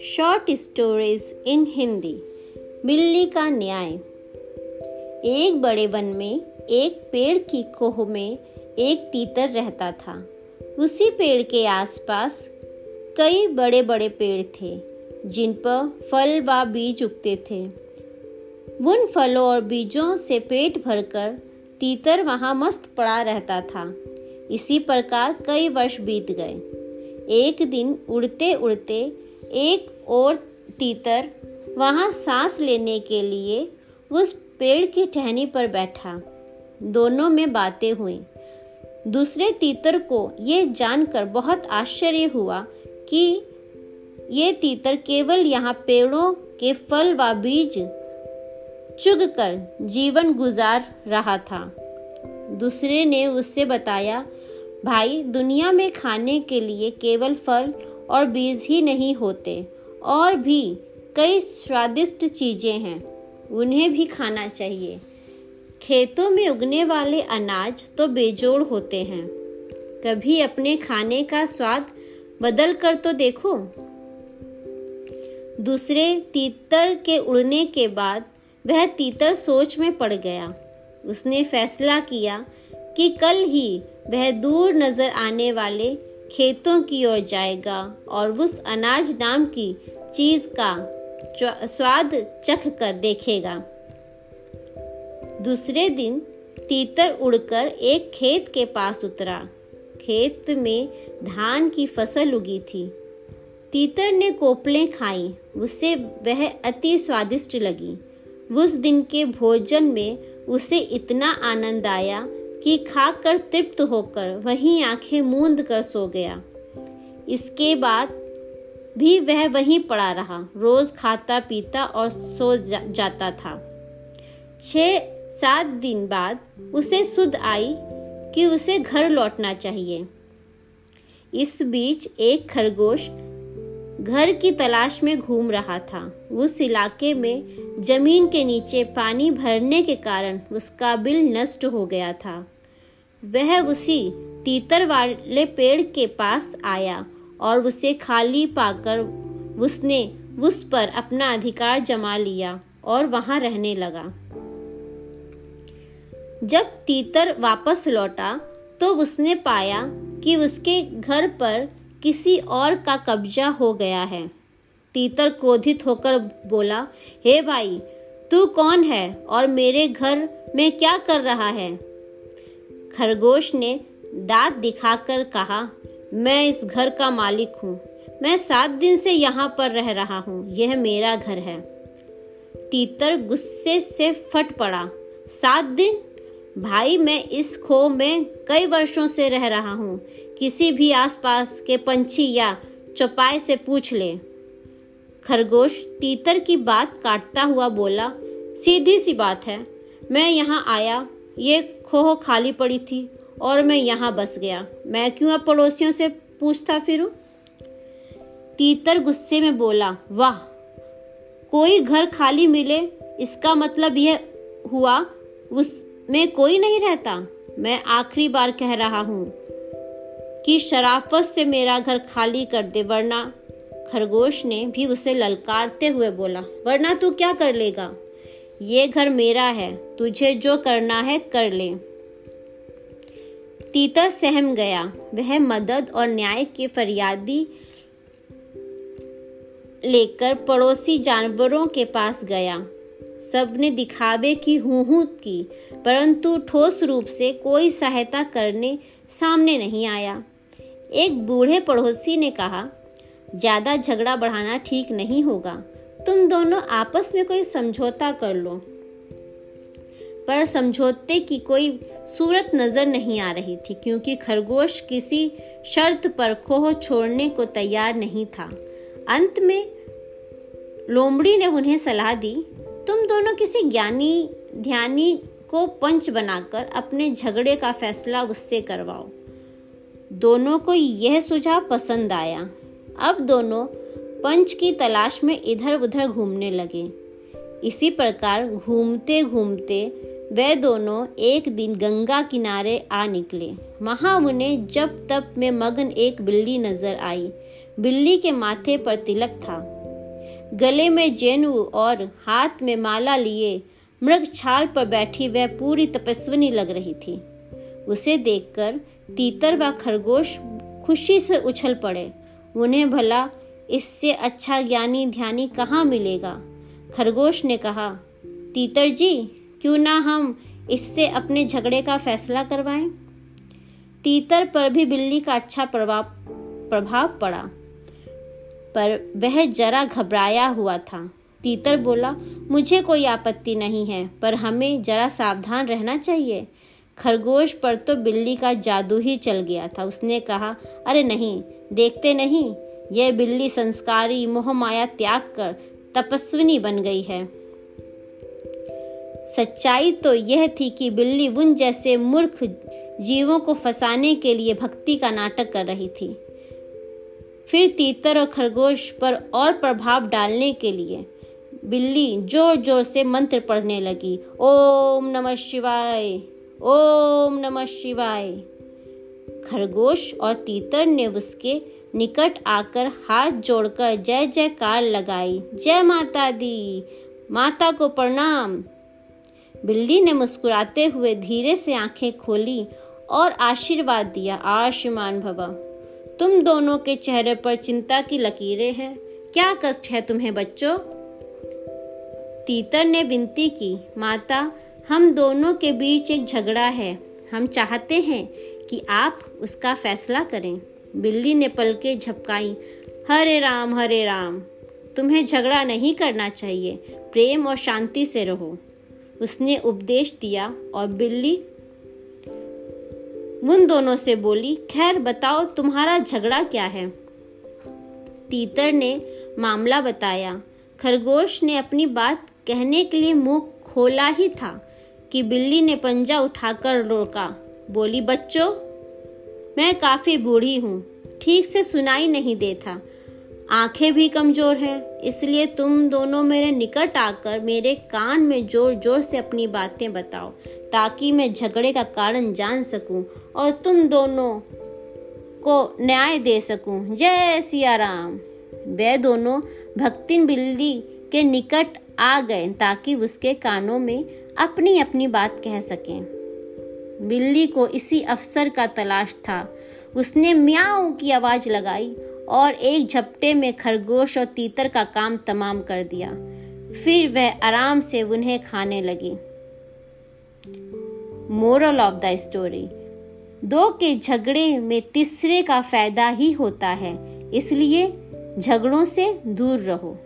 Short stories in Hindi बिल्ली का न्याय। एक बड़े वन में एक पेड़ की कोह में एक तीतर रहता था। उसी पेड़ के आसपास कई बड़े बड़े पेड़ थे, जिन पर फल व बीज उगते थे। उन फलों और बीजों से पेट भरकर तीतर वहाँ मस्त पड़ा रहता था। इसी प्रकार कई वर्ष बीत गए। एक दिन उड़ते उड़ते एक और तीतर वहाँ सांस लेने के लिए उस पेड़ की टहनी पर बैठा। दोनों में बातें हुई। दूसरे तीतर को यह जानकर बहुत आश्चर्य हुआ कि ये तीतर केवल यहाँ पेड़ों के फल व बीज चुग कर जीवन गुजार रहा था। दूसरे ने उससे बताया, भाई, दुनिया में खाने के लिए केवल फल और बीज ही नहीं होते, और भी कई स्वादिष्ट चीज़ें हैं, उन्हें भी खाना चाहिए। खेतों में उगने वाले अनाज तो बेजोड़ होते हैं। कभी अपने खाने का स्वाद बदल कर तो देखो। दूसरे तीतर के उड़ने के बाद वह तीतर सोच में पड़ गया। उसने फैसला किया कि कल ही वह दूर नज़र आने वाले खेतों की ओर जाएगा और उस अनाज नाम की चीज़ का स्वाद चख कर देखेगा। दूसरे दिन तीतर उड़कर एक खेत के पास उतरा। खेत में धान की फ़सल उगी थी। तीतर ने कोपलें खाई। उससे वह अति स्वादिष्ट लगी। उस दिन के भोजन में उसे इतना आनंद आया कि खाकर तृप्त होकर वहीं आँखें मूंद कर सो गया। इसके बाद भी वह वहीं पड़ा रहा रोज खाता पीता और सो जा, जाता था। छह सात दिन बाद उसे सुध आई कि उसे घर लौटना चाहिए। इस बीच एक खरगोश घर की तलाश में घूम रहा था। उस इलाके में ज़मीन के नीचे पानी भरने के कारण उसका बिल नष्ट हो गया था। वह उसी तीतर वाले पेड़ के पास आया और उसे खाली पाकर उसने उस पर अपना अधिकार जमा लिया और वहाँ रहने लगा। जब तीतर वापस लौटा तो उसने पाया कि उसके घर पर किसी और का कब्जा हो गया है। तीतर क्रोधित होकर बोला, हे hey भाई, तू कौन है और मेरे घर में क्या कर रहा है? खरगोश ने दांत दिखाकर कहा, मैं इस घर का मालिक हूँ। मैं सात दिन से यहाँ पर रह रहा हूँ। यह मेरा घर है। तीतर गुस्से से फट पड़ा। सात दिन? भाई, मैं इस खो में कई वर्षों से रह रहा हूँ। किसी भी आसपास के पंछी या चौपाए से पूछ ले। खरगोश तीतर की बात काटता हुआ बोला, सीधी सी बात है। मैं यहाँ आया। ये खोह खाली पड़ी थी और मैं यहाँ बस गया। मैं क्यों अब पड़ोसियों से पूछता फिरूं? तीतर गुस्से में बोला, वाह, कोई घर खाली मिले, इसका मतलब यह हुआ, उसमें कोई नहीं रहता। मैं आखिरी बार कह रहा हूँ। कि शराफत से मेरा घर खाली कर दे, वरना खरगोश ने भी उसे ललकारते हुए बोला, वरना तू क्या कर लेगा? ये घर मेरा है, तुझे जो करना है कर ले. तीतर सहम गया। वह मदद और न्याय के फरियादी लेकर पड़ोसी जानवरों के पास गया। सबने दिखावे की हूँ की, परंतु ठोस रूप से कोई सहायता करने सामने नहीं आया। एक बूढ़े पड़ोसी ने कहा, ज़्यादा झगड़ा बढ़ाना ठीक नहीं होगा। तुम दोनों आपस में कोई समझौता कर लो। पर समझौते की कोई सूरत नज़र नहीं आ रही थी, क्योंकि खरगोश किसी शर्त पर खोह छोड़ने को तैयार नहीं था। अंत में लोमड़ी ने उन्हें सलाह दी, तुम दोनों किसी ज्ञानी, ध्यानी को पंच बनाकर अपने झगड़े का फैसला उससे करवाओ। दोनों को यह सुझाव पसंद आया। अब दोनों पंच की तलाश में इधर उधर घूमने लगे। इसी प्रकार घूमते घूमते वे दोनों एक दिन गंगा किनारे आ निकले। वहाँ उन्हें जब तप में मगन एक बिल्ली नज़र आई। बिल्ली के माथे पर तिलक था। गले में जेनु और हाथ में माला लिए मृग छाल पर बैठी वह पूरी तपस्विनी लग रही थी। उसे देखकर तीतर व खरगोश खुशी से उछल पड़े। उन्हें भला, इससे अच्छा ज्ञानी ध्यानी कहाँ मिलेगा? खरगोश ने कहा, तीतर जी, क्यों ना हम इससे अपने झगड़े का फैसला करवाएँ? तीतर पर भी बिल्ली का अच्छा प्रभाव प्रभाव पड़ा, पर वह जरा घबराया हुआ था। तीतर बोला, मुझे कोई आपत्ति नहीं है, पर हमें जरा सावधान रहना चाहिए। खरगोश पर तो बिल्ली का जादू ही चल गया था। उसने कहा, अरे नहीं, देखते नहीं, यह बिल्ली संस्कारी मोह माया त्याग कर तपस्विनी बन गई है। सच्चाई तो यह थी कि बिल्ली उन जैसे मूर्ख जीवों को फंसाने के लिए भक्ति का नाटक कर रही थी। फिर तीतर और खरगोश पर और प्रभाव डालने के लिए बिल्ली ज़ोर ज़ोर से मंत्र पढ़ने लगी। ओम नमः शिवाय। ओम नमः शिवाय। खरगोश और तीतर ने उसके निकट आकर हाथ जोड़कर जय जयकार लगाई। जय माता दी। माता को प्रणाम। बिल्ली ने मुस्कुराते हुए धीरे से आँखें खोली और आशीर्वाद दिया। आयुष्मान भवा, तुम दोनों के चेहरे पर चिंता की लकीरें हैं। क्या कष्ट है तुम्हें बच्चों? तीतर ने विनती की, माता हम दोनों के बीच एक झगड़ा है। हम चाहते हैं कि आप उसका फैसला करें। बिल्ली ने पलके झपकाई, हरे राम हरे राम, तुम्हें झगड़ा नहीं करना चाहिए। प्रेम और शांति से रहो। उसने उपदेश दिया और बिल्ली उन दोनों से बोली, खैर, बताओ तुम्हारा झगड़ा क्या है? तीतर ने मामला बताया। खरगोश ने अपनी बात कहने के लिए मुँह खोला ही था। कि बिल्ली ने पंजा उठाकर रोका। बोली, बच्चों, मैं काफ़ी बूढ़ी हूँ। ठीक से सुनाई नहीं देता। आँखें भी कमज़ोर हैं, इसलिए तुम दोनों मेरे निकट आकर मेरे कान में ज़ोर ज़ोर से अपनी बातें बताओ, ताकि मैं झगड़े का कारण जान सकूँ और तुम दोनों को न्याय दे सकूँ। जय सिया राम वे दोनों भक्तिन बिल्ली के निकट आ गए, ताकि उसके कानों में अपनी अपनी बात कह सकें। बिल्ली को इसी अवसर का तलाश था। उसने म्याऊ की आवाज़ लगाई और एक झपटे में खरगोश और तीतर का काम तमाम कर दिया। फिर वह आराम से उन्हें खाने लगी। मोरल ऑफ़ द स्टोरी दो के झगड़े में तीसरे का फ़ायदा ही होता है, इसलिए झगड़ों से दूर रहो।